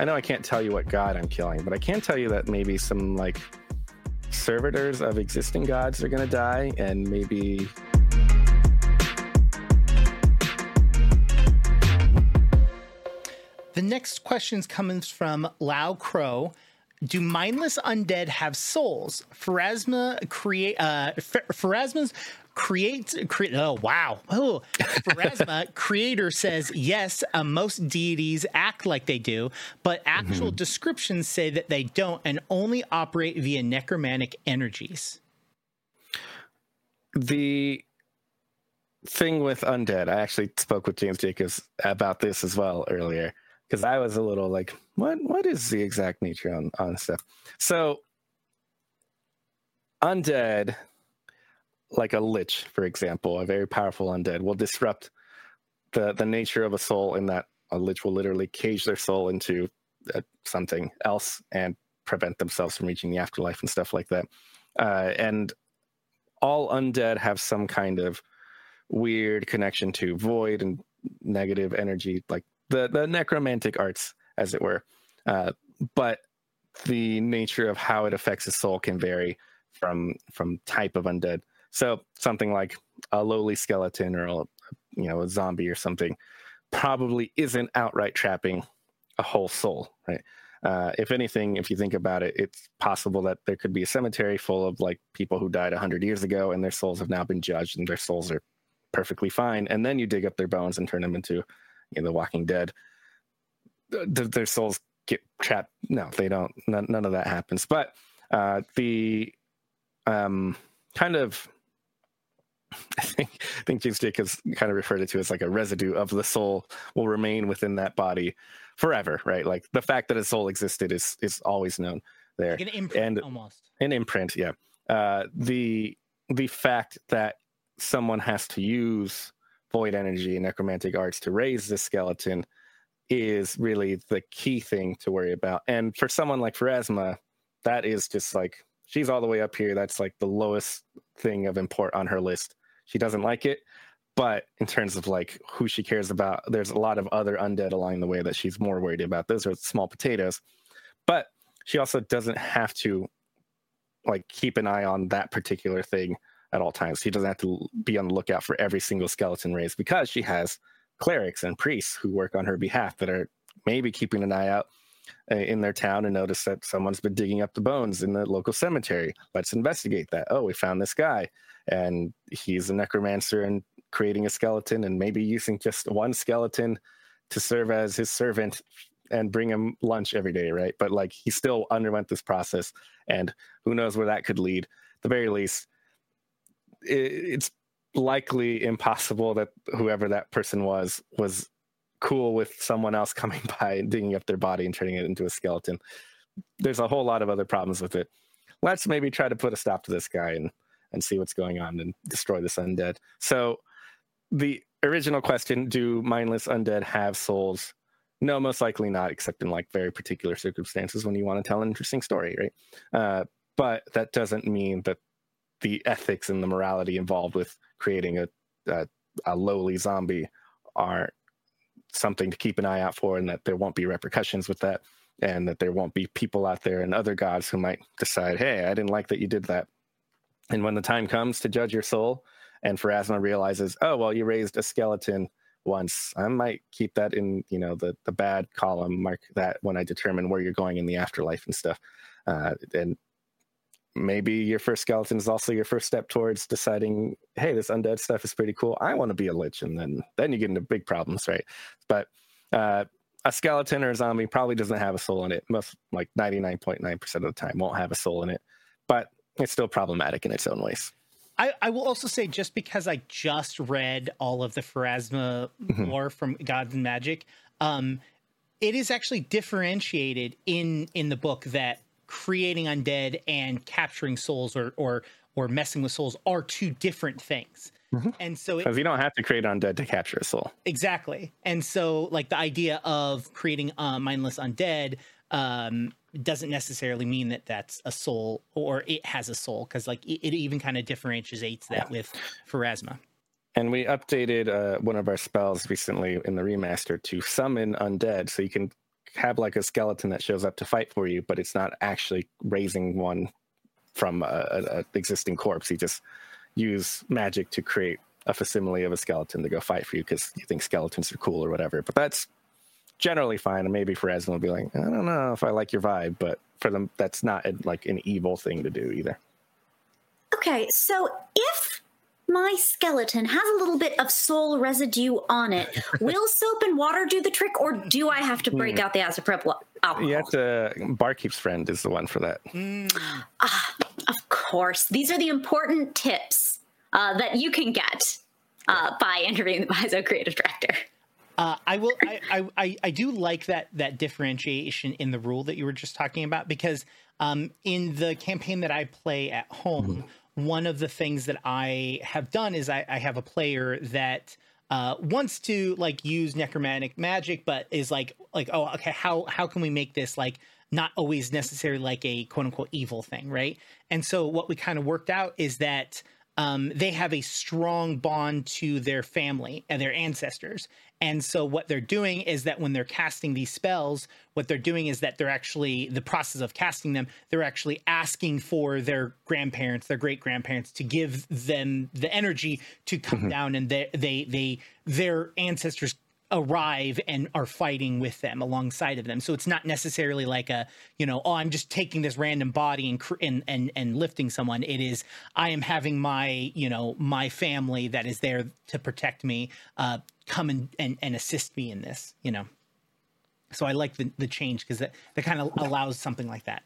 I know I can't tell you what god I'm killing, but I can tell you that maybe some like servitors of existing gods are going to die, and maybe. The next question comes from Lao Crow. Do mindless undead have souls? Pharasma create uh creates create oh wow. Oh creator says yes uh, most deities act like they do but actual mm-hmm. descriptions say that they don't and only operate via necromantic energies. The thing with undead i actually spoke with james jacobs about this as well earlier because i was a little like what what is the exact nature on on stuff? So undead like a lich, for example, a very powerful undead, will disrupt the the nature of a soul in that a lich will literally cage their soul into uh, something else and prevent themselves from reaching the afterlife and stuff like that. Uh, and all undead have some kind of weird connection to void and negative energy, like the the necromantic arts, as it were. Uh, but the nature of how it affects a soul can vary from from type of undead. So something like a lowly skeleton or a you know a zombie or something probably isn't outright trapping a whole soul, right? Uh, if anything, if you think about it, it's possible that there could be a cemetery full of like people who died 100 years ago and their souls have now been judged and their souls are perfectly fine. And then you dig up their bones and turn them into you know, the Walking Dead. their souls get trapped. No, they don't. None, none of that happens. But uh, the um, kind of I think I think James Jacobs kind of referred it to as like a residue of the soul will remain within that body forever, right? Like the fact that a soul existed is is always known there. Like an imprint and almost. An imprint, yeah. Uh, the the fact that someone has to use void energy and necromantic arts to raise this skeleton is really the key thing to worry about. And for someone like Pharasma, that is just like she's all the way up here. That's like the lowest thing of import on her list she doesn't like it. But in terms of like who she cares about, there's a lot of other undead along the way that she's more worried about. Those are small potatoes. But she also doesn't have to like keep an eye on that particular thing at all times. She doesn't have to be on the lookout for every single skeleton race because she has clerics and priests who work on her behalf that are maybe keeping an eye out Uh, in their town and notice that someone's been digging up the bones in the local cemetery. Let's investigate that. Oh, we found this guy and he's a necromancer and creating a skeleton and maybe using just one skeleton to serve as his servant and bring him lunch every day, right? But like he still underwent this process, and who knows where that could lead. At the very least, it's likely impossible that whoever that person was was cool with someone else coming by and digging up their body and turning it into a skeleton. There's a whole lot of other problems with it. Let's maybe try to put a stop to this guy and and see what's going on and destroy this undead. So the original question, do mindless undead have souls? No, most likely not, except in like very particular circumstances when you want to tell an interesting story, right? Uh, but that doesn't mean that the ethics and the morality involved with creating a, a, a lowly zombie are something to keep an eye out for, and that there won't be repercussions with that, and that there won't be people out there and other gods who might decide, "Hey, I didn't like that you did that," And when the time comes to judge your soul, and Pharasma realizes, oh well, you raised a skeleton once. I might keep that in, you know, the the bad column. Mark that when I determine where you're going in the afterlife and stuff. Uh, and maybe your first skeleton is also your first step towards deciding, hey, this undead stuff is pretty cool. I want to be a lich, and then then you get into big problems, right? But uh, a skeleton or a zombie probably doesn't have a soul in it. Most like 99.9% of the time won't have a soul in it. But it's still problematic in its own ways. I, I, will also say just because I just read all of the Pharasma mm-hmm. lore from Gods and Magic, um, it is actually differentiated in in the book that creating undead and capturing souls or or or messing with souls are two different things. Mm-hmm. And so, because you don't have to create undead to capture a soul, exactly. And so, like the idea of creating uh, mindless undead um, doesn't necessarily mean that that's a soul or it has a soul because like it, it even kind of differentiates that yeah. with Pharasma. And we updated uh, one of our spells recently in the remaster to summon undead, so you can have like a skeleton that shows up to fight for you, but it's not actually raising one from a, existing corpse. You just use magic to create a facsimile of a skeleton to go fight for you because you think skeletons are cool or whatever. But that's generally fine. And maybe for Pharasma will be like, I don't know if I like your vibe, but for them, that's not a, like an evil thing to do either. Okay, so if my skeleton has a little bit of soul residue on it. Will soap and water do the trick, or do I have to break mm. out the isopropyl alcohol? You have to. Barkeep's friend is the one for that. Mm. Uh, of course, these are the important tips uh, that you can get uh, by interviewing the Paizo creative director. Uh, I will. I, I, I do like that that differentiation in the rule that you were just talking about because um, in the campaign that I play at home, mm-hmm one of the things that I have done is I, I have a player that uh, wants to like use necromantic magic, but is like like oh okay how how can we make this like not always necessarily like a quote unquote evil thing, right? And so what we kind of worked out is that um, they have a strong bond to their family and their ancestors. And so what they're doing is that when they're casting these spells, what they're doing is that they're actually the process of casting them, they're actually asking for their grandparents, their great grandparents to give them the energy to come mm-hmm. down and they they they their ancestors arrive and are fighting with them alongside of them. So it's not necessarily like a, you know, oh, I'm just taking this random body and and and, and lifting someone. It is I am having my, you know, my family that is there to protect me uh, come and, and and assist me in this, you know. So I like the the change because that that kind of allows something like that.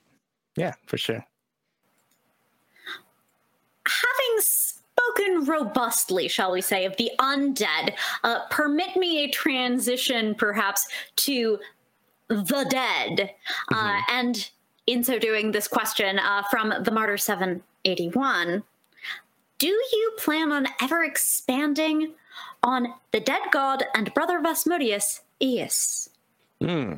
Yeah, for sure. Having spoken robustly, shall we say, of the undead, uh, permit me a transition perhaps to the dead. Uh, mm-hmm. Uh, and in so doing, this question uh, from the Martyr 781 Do you plan on ever expanding on the dead god and brother of Asmodeus, Ihys? Hmm.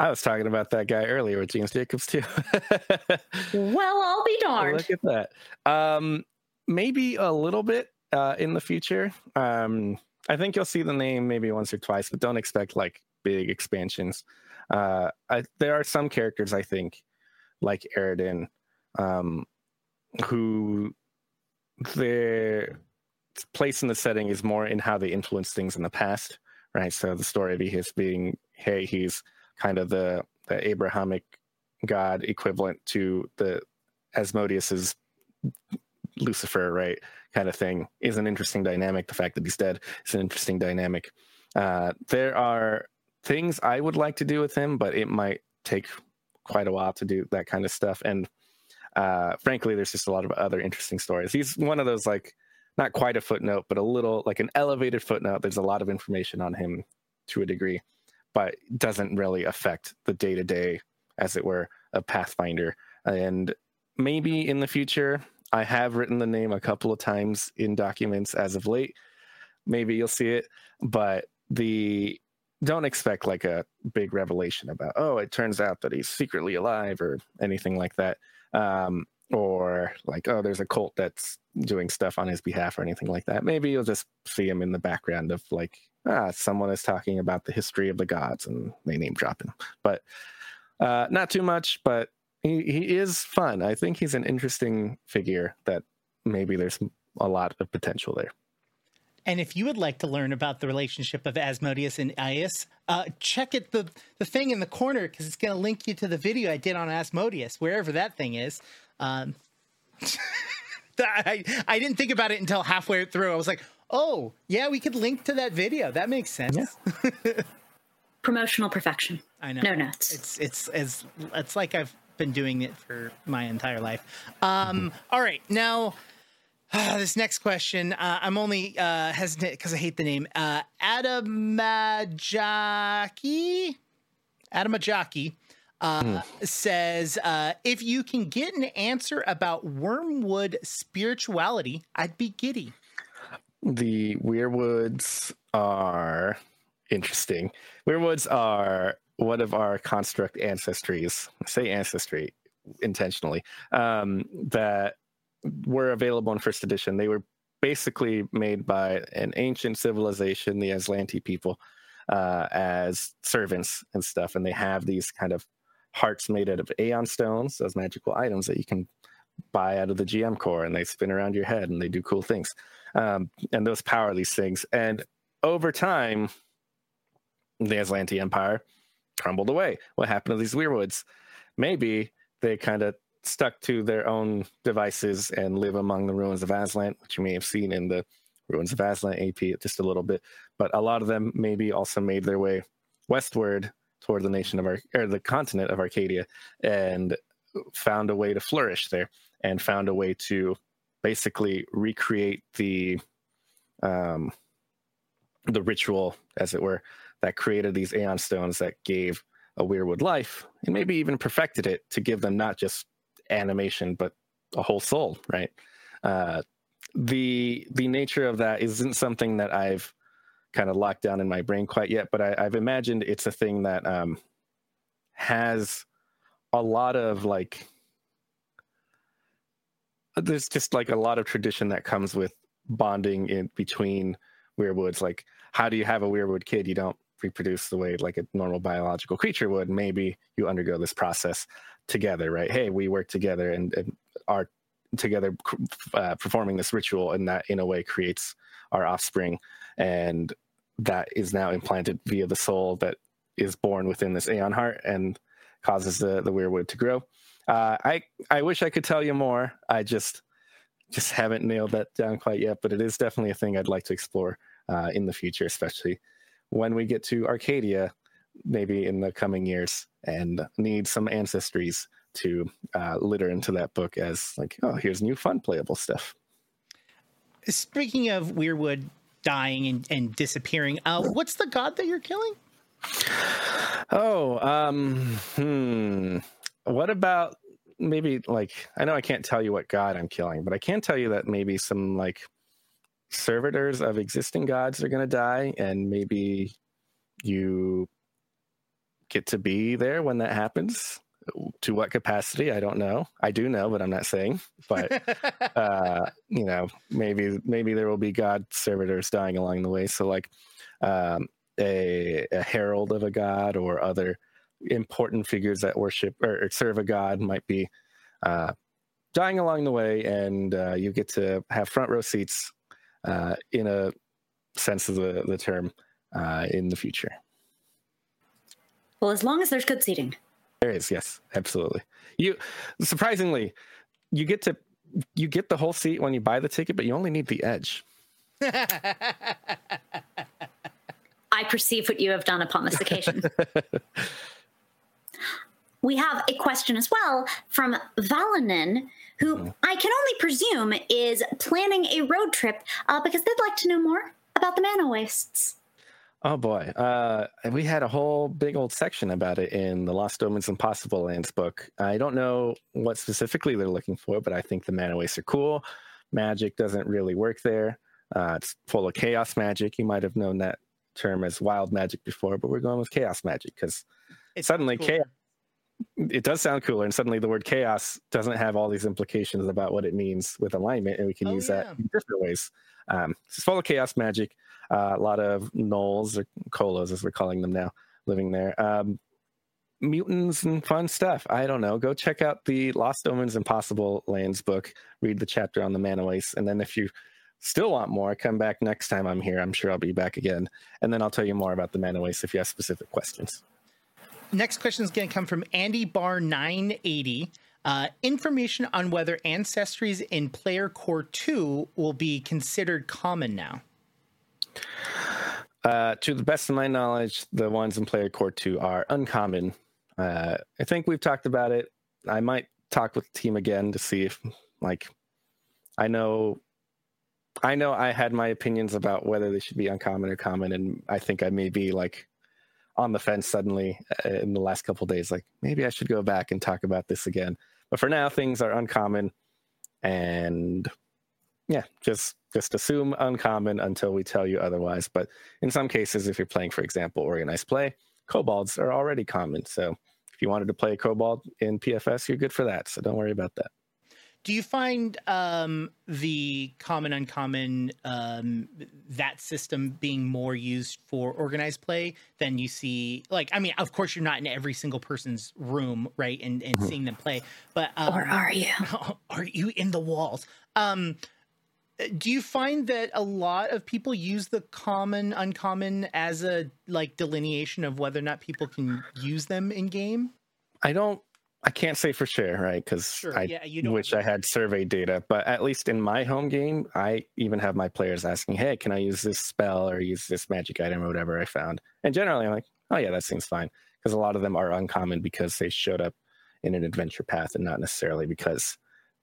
I was talking about that guy earlier with James Jacobs too. well, I'll be darned. Look at that. Um, maybe a little bit uh, in the future. Um, I think you'll see the name maybe once or twice, but don't expect like big expansions. Uh, I, there are some characters I think, like Aroden, um, who their place in the setting is more in how they influence things in the past, right? So the story of his being, hey, he's kind of the the Abrahamic god equivalent to the Asmodeus's Lucifer, right? Kind of thing is an interesting dynamic. The fact that he's dead is an interesting dynamic. Uh, there are things I would like to do with him, but it might take quite a while to do that kind of stuff. And uh, frankly, there's just a lot of other interesting stories. He's one of those like not quite a footnote, but a little like an elevated footnote. There's a lot of information on him to a degree, but doesn't really affect the day to day, as it were, of Pathfinder. And maybe in the future, I have written the name a couple of times in documents as of late. Maybe you'll see it, but the don't expect like a big revelation about oh it turns out that he's secretly alive or anything like that. Um, or like oh there's a cult that's doing stuff on his behalf or anything like that. Maybe you'll just see him in the background of like ah someone is talking about the history of the gods and they name drop him. But uh, not too much but he, he is fun. I think he's an interesting figure that maybe there's a lot of potential there. And if you would like to learn about the relationship of Asmodeus and Ihys, uh, check it the the thing in the corner because it's going to link you to the video I did on Asmodeus, wherever that thing is. Um, I I didn't think about it until halfway through. I was like, oh yeah, we could link to that video. That makes sense. Yeah. Promotional perfection. I know. No notes. It's it's as it's like I've been doing it for my entire life. Um, all right, now uh, this next question, uh, I'm only uh, hesitant because I hate the name. Uh, Adamajaki, Adamajaki uh, mm. says, uh, if you can get an answer about wormwood spirituality, I'd be giddy. The wyrwoods are interesting. Wyrwoods are one of our construct ancestries, say ancestry intentionally, um, that were available in first edition. They were basically made by an ancient civilization, the Azlanti people, uh, as servants and stuff, and they have these kind of hearts made out of Aeon stones, those magical items that you can buy out of the GM core, and they spin around your head and they do cool things. Um, and those power these things. And over time, the Azlanti Empire crumbled away. What happened to these wyrwoods? Maybe they kind of stuck to their own devices and live among the ruins of Azlant, which you may have seen in the ruins of Azlant AP just a little bit. But a lot of them maybe also made their way westward toward the nation of Ar- or the continent of Arcadia and found a way to flourish there and found a way to basically recreate the um, the ritual, as it were, that created these Aeon stones that gave a Wyrwood life, and maybe even perfected it to give them not just animation but a whole soul. Right. Uh, the the nature of that isn't something that I've kind of locked down in my brain quite yet, but I, have imagined it's a thing that um, has a lot of like there's just like a lot of tradition that comes with bonding in between wyrwoods like how do you have a wyrwood kid you don't reproduce the way like a normal biological creature would maybe you undergo this process together right? Hey we work together and, and are together uh, performing this ritual and that in a way creates our offspring. And that is now implanted via the soul that is born within this aeon heart and causes the the wyrwood to grow. Uh, i i wish i could tell you more. I just just haven't nailed that down quite yet but it is definitely a thing i'd like to explore uh, in the future especially when we get to arcadia maybe in the coming years and need some ancestries to uh, litter into that book as like, oh, here's new fun playable stuff. Speaking of Wyrwood dying and, and disappearing, uh, what's the god that you're killing? Oh, um, hmm. What about maybe like I know I can't tell you what god I'm killing, but I can tell you that maybe some like servitors of existing gods are going to die, and maybe you get to be there when that happens. To what capacity i don't know. I do know but i'm not saying. But uh you know maybe maybe there will be god servitors dying along the way. So like um a, a herald of a god or other important figures that worship or, serve a god might be uh dying along the way and uh, you get to have front row seats uh, in a sense of the, the term uh, in the future well as long as there's good seating there is, yes, absolutely. You surprisingly, you get to you get the whole seat when you buy the ticket, but you only need the edge. I perceive what you have done upon this occasion. we have a question as well from Valanin, who mm-hmm. I can only presume is planning a road trip uh, because they'd like to know more about the mana wastes. Oh boy, uh, we had a whole big old section about it in the Lost Omens Impossible Lands book. I don't know what specifically they're looking for, but I think the mana wastes are cool. Magic doesn't really work there. Uh, it's full of chaos magic. You might have known that term as wild magic before, but we're going with chaos magic because suddenly cool. chaos. It does sound cooler, and suddenly the word chaos doesn't have all these implications about what it means with alignment, and we can oh, use yeah. that in different ways. Um, it's full of chaos magic. Uh, a lot of gnolls or kholos as we're calling them now, living there. Um, mutants and fun stuff. I don't know. Go check out the Lost Omens Impossible Lands book. Read the chapter on the mana waste, and then if you still want more, come back next time I'm here. I'm sure I'll be back again, and then I'll tell you more about the mana waste if you have specific questions. Next question is going to come from Andy Bar 980. Uh, information on whether ancestries in Player Core 2 will be considered common now. Uh, to the best of my knowledge, the ones in Player Core 2 are uncommon. Uh, I think we've talked about it. I might talk with the team again to see if, like, I know, I know I had my opinions about whether they should be uncommon or common, and I think I may be like on the fence suddenly uh, in the last couple days. Like, maybe I should go back and talk about this again. But for now, things are uncommon, and yeah, just just assume uncommon until we tell you otherwise. But in some cases, if you're playing, for example, organized play, kobolds are already common. So if you wanted to play a kobold in PFS, you're good for that. So don't worry about that. Do you find um, the common uncommon um, that system being more used for organized play than you see? Like, I mean, of course, you're not in every single person's room, right, and and Mhm. seeing them play, but um, or are you? are you in the walls? Um, do you find that a lot of people use the common uncommon as a like delineation of whether or not people can use them in game? I don't. I can't say for sure, right? Because Sure, I yeah, wish I had survey data, but at least in my home game, I even have my players asking, "Hey, can I use this spell or use this magic item or whatever I found?" And generally, I'm like, "Oh yeah, that seems fine," because a lot of them are uncommon because they showed up in an adventure path and not necessarily because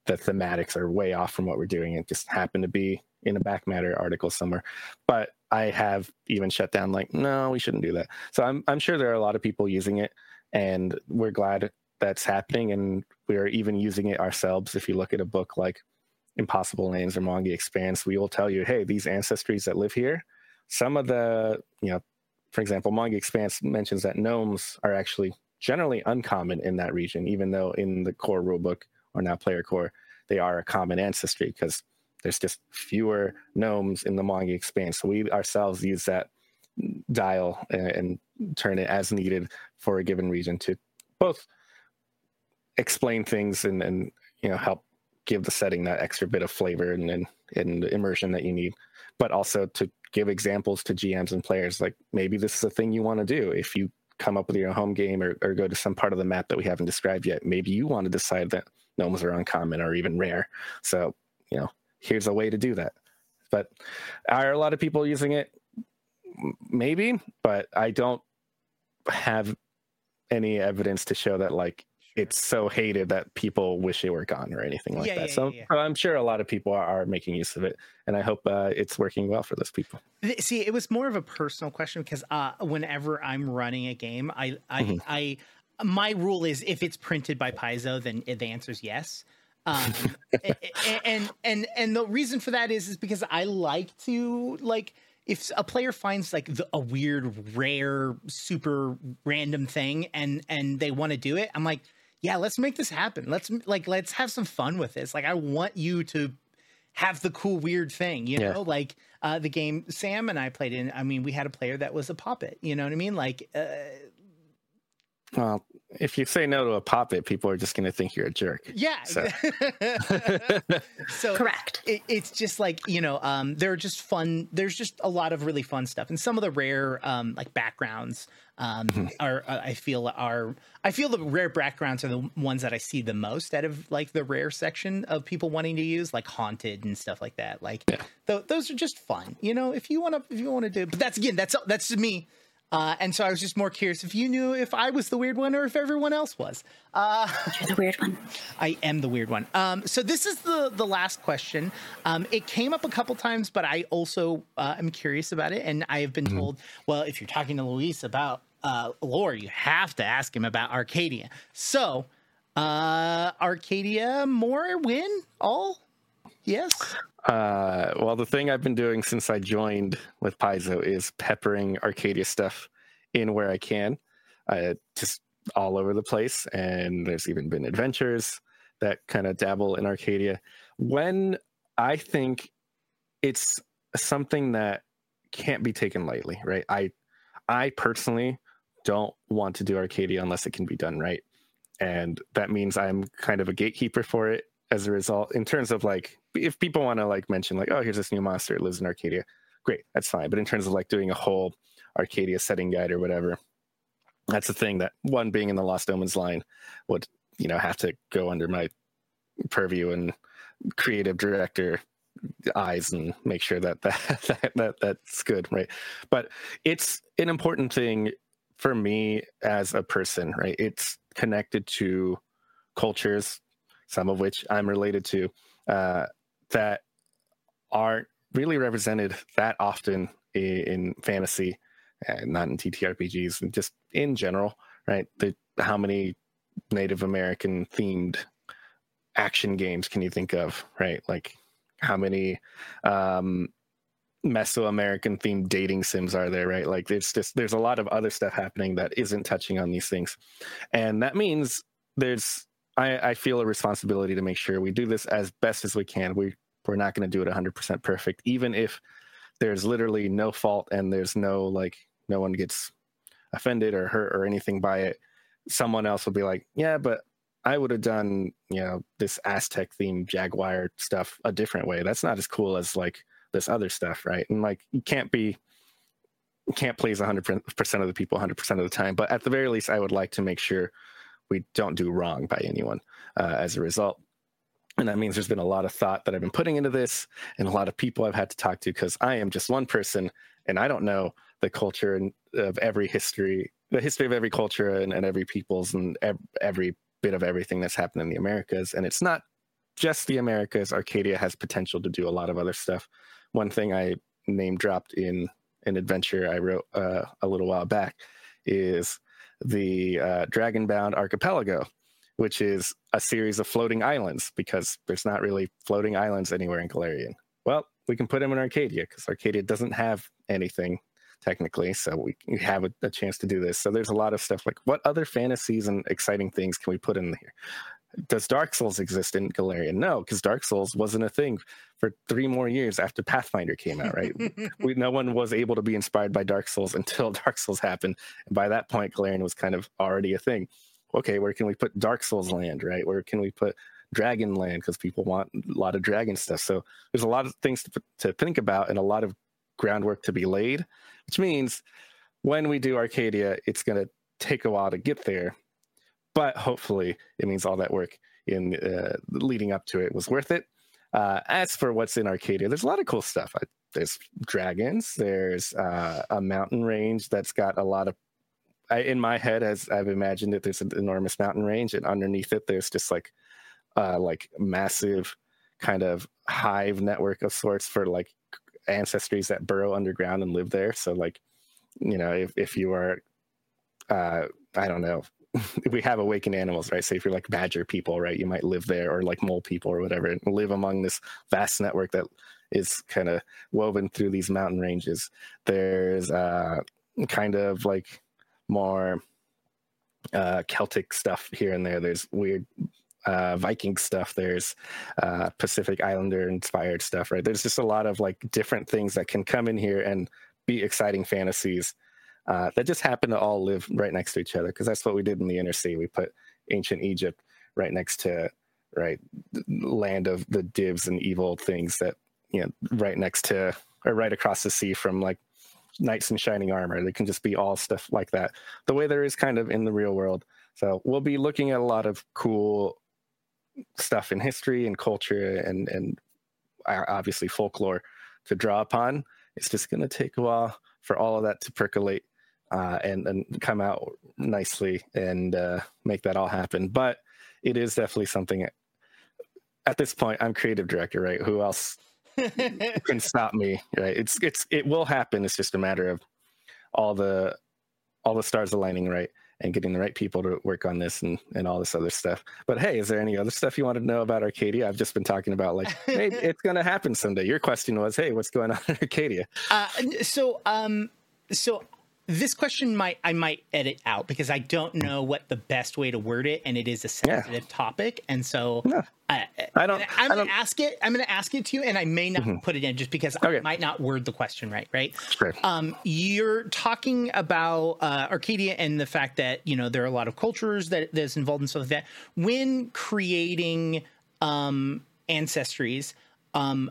the thematics are way off from what we're doing. It just happened to be in a back matter article somewhere. But I have even shut down like, no, we shouldn't do that. So I'm I'm sure there are a lot of people using it, and we're glad that's happening and we're even using it ourselves. If you look at a book like impossible names or Mwangi Expanse we will tell you hey these ancestries that live here some of the you know for example Mwangi Expanse mentions that gnomes are actually generally uncommon in that region even though in the core rulebook or now player core they are a common ancestry because there's just fewer gnomes in the Mwangi Expanse. So we ourselves use that dial and, and turn it as needed for a given region to both explain things and, and you know help give the setting that extra bit of flavor and, and and immersion that you need. But also to give examples to gms and players like maybe this is a thing you want to do. If you come up with your home game or, or go to some part of the map that we haven't described yet maybe you want to decide that gnomes are uncommon or even rare. So you know here's a way to do that. But are a lot of people using it? Maybe but i don't have any evidence to show that like it's so hated that people wish it were gone or anything like Yeah, that. yeah, so, yeah. I'm sure a lot of people are, are making use of it, and I hope uh, it's working well for those people. See, it was more of a personal question because uh, whenever I'm running a game, I, I, Mhm. I, my rule is if it's printed by Paizo, then the answer is yes. Um, and and and the reason for that is is because I like to like if a player finds like the, a weird, rare, super random thing and and they want to do it, I'm like, yeah, let's make this happen. Let's like let's have some fun with this. Like I want you to have the cool weird thing, you Yeah. know, like uh, the game Sam and I played in. I mean, we had a player that was a puppet. You know what I mean? Like, uh, Well, if you say no to a pop it, people are just going to think you're a jerk. yeah. So- so Correct. it, it's just like you know um there are just fun there's just a lot of really fun stuff and some of the rare um like backgrounds um Mhm. are uh, i feel are i feel the rare backgrounds are the ones that i see the most out of like the rare section of people wanting to use like haunted and stuff like that like Yeah. th- those are just fun you know if you want to if you want to do but that's again that's that's just me uh, and so I was just more curious if you knew if I was the weird one or if everyone else was. Uh, You're the weird one. I am the weird one. Um, so this is the the last question. Um, it came up a couple times, but I also uh, am curious about it, and I have been told, well, if you're talking to Luis about uh, lore, you have to ask him about Arcadia. So, uh, Arcadia, more win all? Yes. Uh, well, the thing I've been doing since I joined with Paizo is peppering Arcadia stuff in where I can, uh, just all over the place. And there's even been adventures that kind of dabble in Arcadia. When I think it's something that can't be taken lightly, right? I, I personally don't want to do Arcadia unless it can be done right, and that means I'm kind of a gatekeeper for it as a result in terms of like if people want to like mention like oh here's this new monster it lives in arcadia. Great that's fine. But in terms of like doing a whole arcadia setting guide or whatever that's the thing that one being in the lost omens line would you know have to go under my purview and creative director eyes and make sure that that, that, that that's good right? But it's an important thing for me as a person right it's connected to cultures some of which I'm related to, uh, that aren't really represented that often in, in fantasy and not in TTRPGs just in general, right? The, how many Native American themed action games can you think of, right? Like how many um, Mesoamerican themed dating sims are there, right? Like there's just there's a lot of other stuff happening that isn't touching on these things, and that means there's I, I feel a responsibility to make sure we do this as best as we can. We we're not going to do it 100% perfect, even if there's literally no fault and there's no like no one gets offended or hurt or anything by it. Someone else will be like, yeah, but I would have done you know this Aztec themed Jaguar stuff a different way. That's not as cool as like this other stuff, right? And like you can't be you can't please 100% of the people 100% of the time but at the very least i would like to make sure we don't do wrong by anyone uh, as a result and that means there's been a lot of thought that I've been putting into this and a lot of people I've had to talk to because I am just one person and I don't know the culture and of every history, the history of every culture and, and every people's and ev- every bit of everything that's happened in the Americas. And it's not just the Americas. Arcadia has potential to do a lot of other stuff. One thing I name dropped in an adventure I wrote uh, a little while back is the uh, Dragonbound Archipelago which is a series of floating islands because there's not really floating islands anywhere in Golarion. Well, we can put them in Arcadia because Arcadia doesn't have anything technically, so we have a, a, chance to do this. So there's a lot of stuff like what other fantasies and exciting things can we put in here? Does Dark Souls exist in Golarion? No, because Dark Souls wasn't a thing for three more years after Pathfinder came out, right? we, no one was able to be inspired by Dark Souls until Dark Souls happened. And by that point, Golarion was kind of already a thing okay, where can we put Dark Souls land, right? Where can we put Dragon land? Because people want a lot of dragon stuff. So there's a lot of things to, to think about and a lot of groundwork to be laid, which means when we do Arcadia, it's going to take a while to get there. But hopefully, it means all that work in uh, leading up to it was worth it. Uh, as for what's in Arcadia, there's a lot of cool stuff. I, there's dragons. There's uh, a mountain range that's got a lot of I, in my head, as I've imagined it, there's an enormous mountain range, and underneath it, there's just like, uh, like massive kind of hive network of sorts for like ancestries that burrow underground and live there. So, like, you know, if if you are, uh, I don't know, we have awakened animals, right? So if you're like badger people, right, you might live there, or like mole people, or whatever, and live among this vast network that is kind of woven through these mountain ranges. There's uh, kind of like more uh, Celtic stuff here and there. There's weird uh, Viking stuff. There's uh, Pacific Islander inspired stuff, right? There's just a lot of like different things that can come in here and be exciting fantasies uh, that just happened to all live right next to each other because that's what we did in the inner sea. We put ancient Egypt right next to right land of the divs and evil things that you know right next to or right across the sea from like knights in shining armor. They can just be all stuff like that, the way there is kind of in the real world. So we'll be looking at a lot of cool stuff in history and culture and and uh, obviously folklore to draw upon. It's just going to take a while for all of that to percolate uh, and and come out nicely and uh, make that all happen. But it is definitely something. At this point, I'm creative director, right? Who else can stop me. Right? It's it's it will happen. It's just a matter of all the all the stars aligning right and getting the right people to work on this and, and all this other stuff. But hey, is there any other stuff you want to know about Arcadia? I've just been talking about like, hey, it's going to happen someday. Your question was, hey, what's going on in Arcadia? Uh, so, um, so this question might I might edit out because I don't know what the best way to word it, and it is a sensitive yeah. topic, and so no, I, I, don't. I'm I gonna ask it. I'm gonna ask it to you, and I may not mm-hmm. put it in just because okay. I might not word the question right. Right. Sure. Um, you're talking about uh, Arcadia and the fact that you know there are a lot of cultures that that's involved in stuff like that. When creating um, ancestries, um,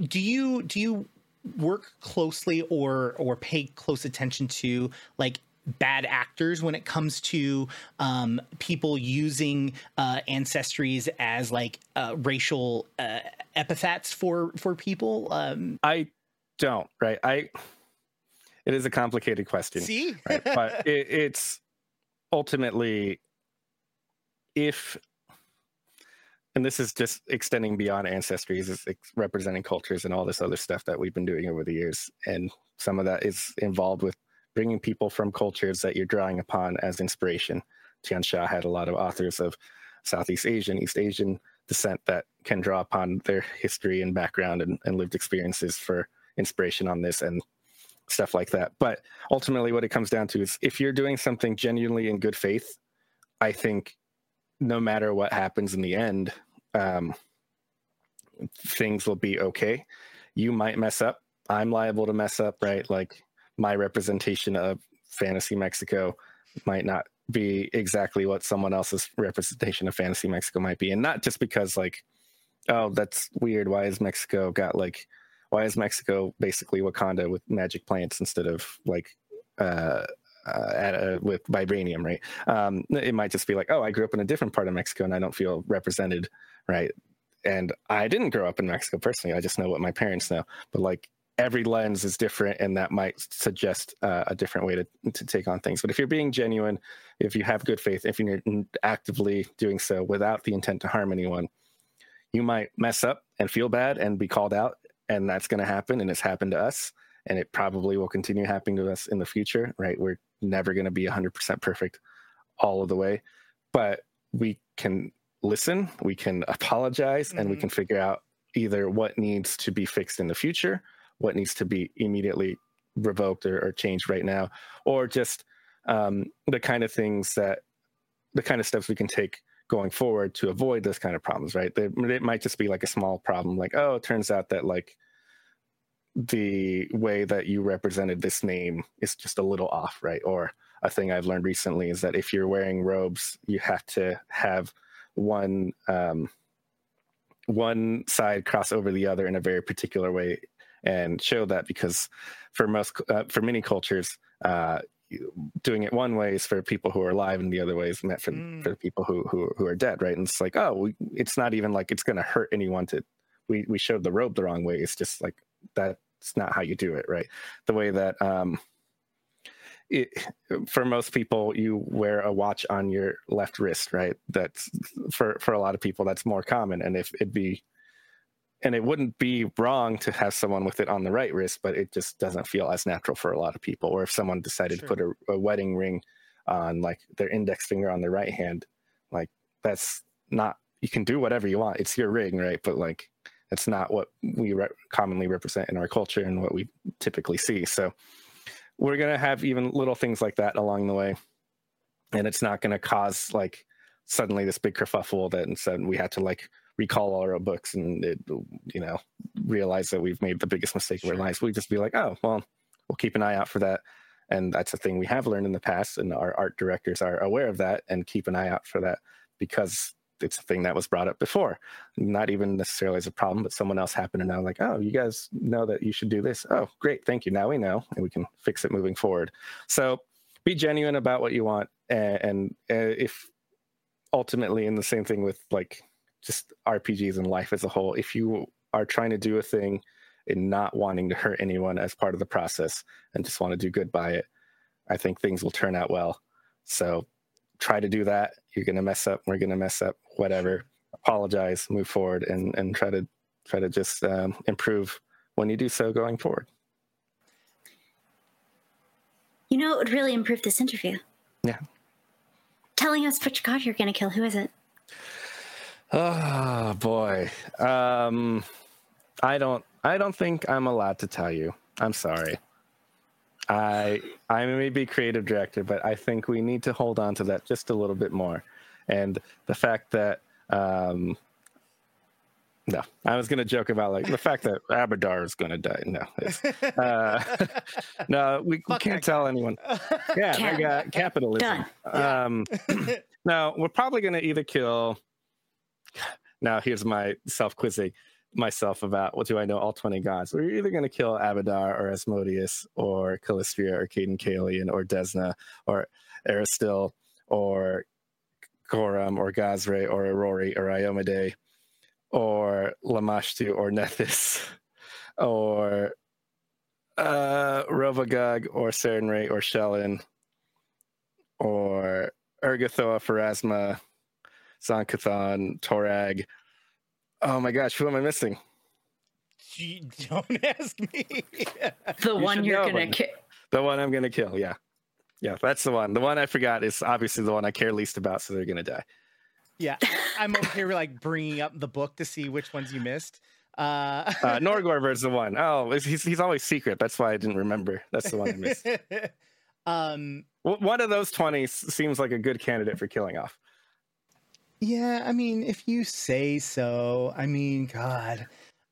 do you do you work closely or or pay close attention to like bad actors when it comes to um, people using uh, ancestries as like uh, racial uh, epithets for for people. Um, I don't. Right. I. It is a complicated question. See, right? but it, it's ultimately if and this is just extending beyond ancestries it's representing cultures and all this other stuff that we've been doing over the years. And some of that is involved with bringing people from cultures that you're drawing upon as inspiration. Tian xia had a lot of authors of southeast asian east asian descent that can draw upon their history and background and, and lived experiences for inspiration on this and stuff like that. But ultimately what it comes down to is if you're doing something genuinely in good faith i think no matter what happens in the end, um, things will be okay. You might mess up. I'm liable to mess up, right? Like my representation of fantasy Mexico might not be exactly what someone else's representation of fantasy Mexico might be. And not just because like, oh, that's weird. Why is Mexico got like why is Mexico basically Wakanda with magic plants instead of like uh, uh, at a, with vibranium, right? Um, it might just be like, oh, I grew up in a different part of Mexico and I don't feel represented, right? And I didn't grow up in Mexico personally. I just know what my parents know. But like every lens is different, and that might suggest uh, a different way to to take on things. But if you're being genuine, if you have good faith, if you're actively doing so without the intent to harm anyone, you might mess up and feel bad and be called out, and that's going to happen, and it's happened to us and it probably will continue happening to us in the future, right? We're never going to be 100% perfect all of the way, but we can listen, we can apologize, mm-hmm. and we mm-hmm. can figure out either what needs to be fixed in the future, what needs to be immediately revoked or, or changed right now, or just um, the kind of things that the kind of steps we can take going forward to avoid those kind of problems, right? They, it might just be like a small problem, like, oh, it turns out that like the way that you represented this name is just a little off, right? Or a thing I've learned recently is that if you're wearing robes, you have to have one um, one side cross over the other in a very particular way and show that because for most uh, for many cultures uh, doing it one way is for people who are alive and the other way is meant for, mm. for people who, who who are dead right and it's like oh we, it's not even like it's going to hurt anyone to we we showed the robe the wrong way it's just like that it's not how you do it, right? The way that um, it, for most people, you wear a watch on your left wrist, right? That's for for a lot of people that's more common, and if it'd be and it wouldn't be wrong to have someone with it on the right wrist, but it just doesn't feel as natural for a lot of people. Or if someone decided sure. to put a, a, wedding ring on like their index finger on their right hand, like that's not you can do whatever you want. It's your ring, right? But like it's not what we re- commonly represent in our culture and what we typically see. So we're going to have even little things like that along the way. And it's not going to cause like suddenly this big kerfuffle that instead we had to like recall all our books and it, you know realize that we've made the biggest mistake sure. of our lives. We just be like, oh well, we'll keep an eye out for that. And that's a thing we have learned in the past, and our art directors are aware of that and keep an eye out for that because it's a thing that was brought up before, not even necessarily as a problem, but someone else happened to know, like, oh, you guys know that you should do this. Oh, great, thank you. Now we know, and we can fix it moving forward. So be genuine about what you want, and, and uh, if ultimately, and the same thing with like just RPGs and life as a whole, if you are trying to do a thing and not wanting to hurt anyone as part of the process and just want to do good by it, I think things will turn out well. So try to do that. You're going to mess up. We're going to mess up. Whatever. Apologize, move forward, and and try to try to just um, improve when you do so going forward. You know, it would really improve this interview. Yeah. Telling us which god you're going to kill. Who is it? Oh boy. Um, I don't. I don't think I'm allowed to tell you. I'm sorry. I I may be creative director, but I think we need to hold on to that just a little bit more. And the fact that um, no, I was going to joke about like the fact that Abadar is going to die. No, uh, no, we, we can't tell anyone. Yeah, Cap- got capitalism. Um, no, we're probably going to either kill. Now, here's my self quizzing myself about what do I know all 20 gods. We're either going to kill Abadar or Asmodeus or Calistria or Cayden Cailean or Desna or Erastil or Gorum or Gozreh or Irori or Iomedae or Lamashtu or Nethys or uh, Rovagug or Sarenrae or Shelyn or Urgathoa, Pharasma, Zon-Kuthon, Torag, Oh my gosh, who am I missing? Gee, don't ask me. the you one you're gonna kill. The one I'm gonna kill. Yeah, yeah, that's the one. The one I forgot is obviously the one I care least about, so they're gonna die. Yeah, I'm over here like bringing up the book to see which ones you missed. Uh, uh Norgorber's the one. Oh, he's he's always secret. That's why I didn't remember. That's the one I missed. um, one of those twenty seems like a good candidate for killing off. Yeah, I mean, if you say so. I mean, God.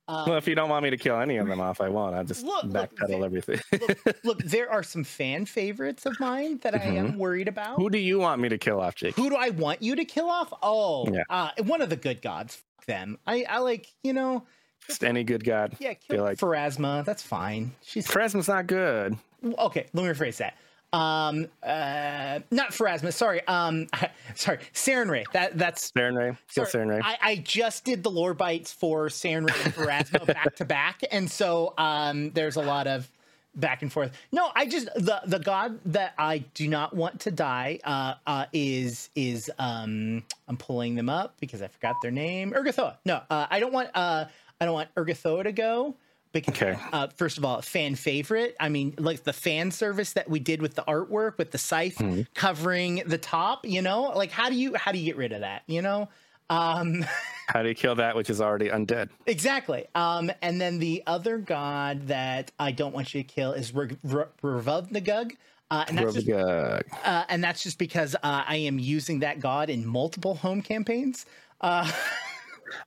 Um, well, if you don't want me to kill any of them off, I won't. I'll just look, backpedal look, everything. look, look, there are some fan favorites of mine that mm-hmm. I am mm-hmm. worried about. Who do you want me to kill off, Jake? Who do I want you to kill off? Oh, yeah. uh, one of the good gods. Fuck them. I, I like, you know. Just any good god. Yeah, kill like Pharasma. That's fine. She's Pharasma's not good. Okay, let me rephrase that um uh not Pharasma, sorry. Um sorry, Sarenrae. That that's Sarenrae. Kill Sarenrae. I, I just did the lore bites for Sarenrae and Pharasma back to back. And so um there's a lot of back and forth. No, I just the the god that I do not want to die uh uh is is um I'm pulling them up because I forgot their name. Urgathoa. No, uh I don't want uh I don't want Urgathoa to go because okay. uh, first of all, fan favorite. I mean, like the fan service that we did with the artwork with the scythe mm-hmm. covering the top. You know, like how do you how do you get rid of that? You know. Um, how do you kill that which is already undead? Exactly. Um, and then the other god that I don't want you to kill is Rovagug. Uh, and that's just, uh, and that's just because uh, I am using that god in multiple home campaigns. Uh,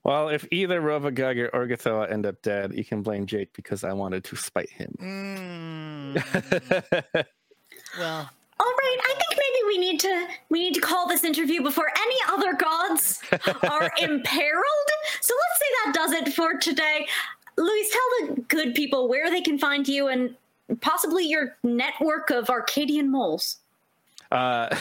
Well, if either Rova Rovagug or Urgathoa end up dead, you can blame Jake because I wanted to spite him. Mm. well, all right, I think maybe we need to we need to call this interview before any other gods are imperiled. So let's say that does it for today. Luis, tell the good people where they can find you and possibly your network of Arcadian moles. Uh,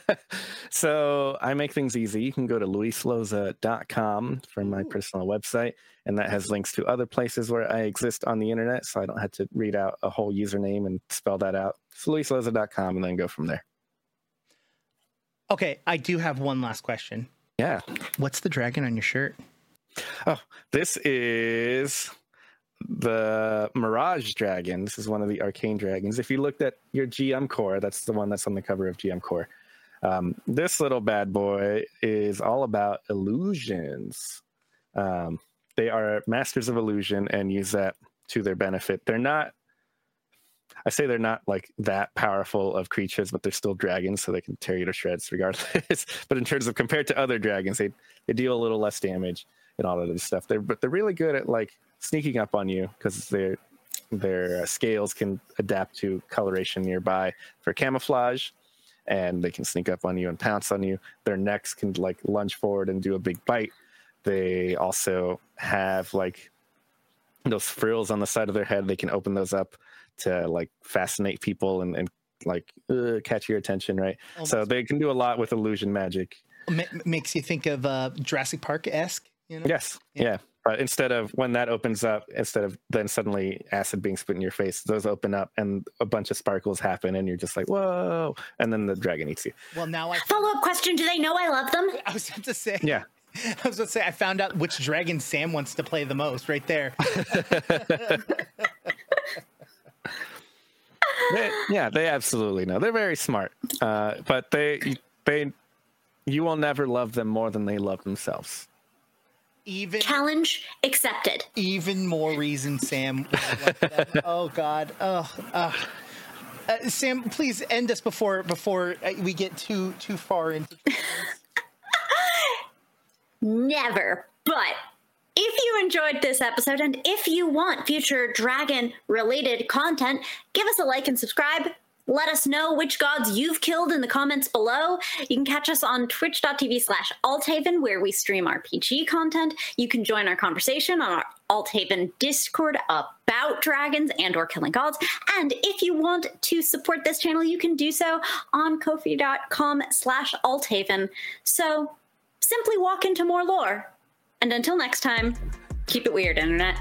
so I make things easy. You can go to luisloza.com for my personal website, and that has links to other places where I exist on the internet. So I don't have to read out a whole username and spell that out. So luisloza.com and then go from there. Okay, I do have one last question. Yeah. What's the dragon on your shirt? Oh, this is the Mirage Dragon. This is one of the arcane dragons. If you looked at your GM core, that's the one that's on the cover of GM core. Um, this little bad boy is all about illusions. Um, they are masters of illusion and use that to their benefit. They're not, I say they're not like that powerful of creatures, but they're still dragons, so they can tear you to shreds regardless. but in terms of compared to other dragons, they, they deal a little less damage and all of this stuff. They're but they're really good at like sneaking up on you because their their uh, scales can adapt to coloration nearby for camouflage, and they can sneak up on you and pounce on you. Their necks can like lunge forward and do a big bite. They also have like those frills on the side of their head. They can open those up to like fascinate people and, and like uh, catch your attention, right? Oh, so they can do a lot with illusion magic. M- makes you think of uh, Jurassic Park esque. You know? Yes. Yeah. yeah. But instead of when that opens up, instead of then suddenly acid being spit in your face, those open up and a bunch of sparkles happen, and you're just like, whoa! And then the dragon eats you. Well, now I follow up question: Do they know I love them? I was about to say, yeah. I was going to say I found out which dragon Sam wants to play the most right there. they, yeah, they absolutely know. They're very smart, uh, but they they you will never love them more than they love themselves even challenge accepted. Even more reason, Sam. oh God. Oh. Uh, uh, Sam, please end us before before uh, we get too too far into. Never, but if you enjoyed this episode and if you want future dragon related content, give us a like and subscribe. Let us know which gods you've killed in the comments below. You can catch us on twitch.tv slash Althaven, where we stream RPG content. You can join our conversation on our Althaven Discord about dragons and or killing gods. And if you want to support this channel, you can do so on kofi.com slash Althaven. So simply walk into more lore. And until next time, keep it weird, Internet.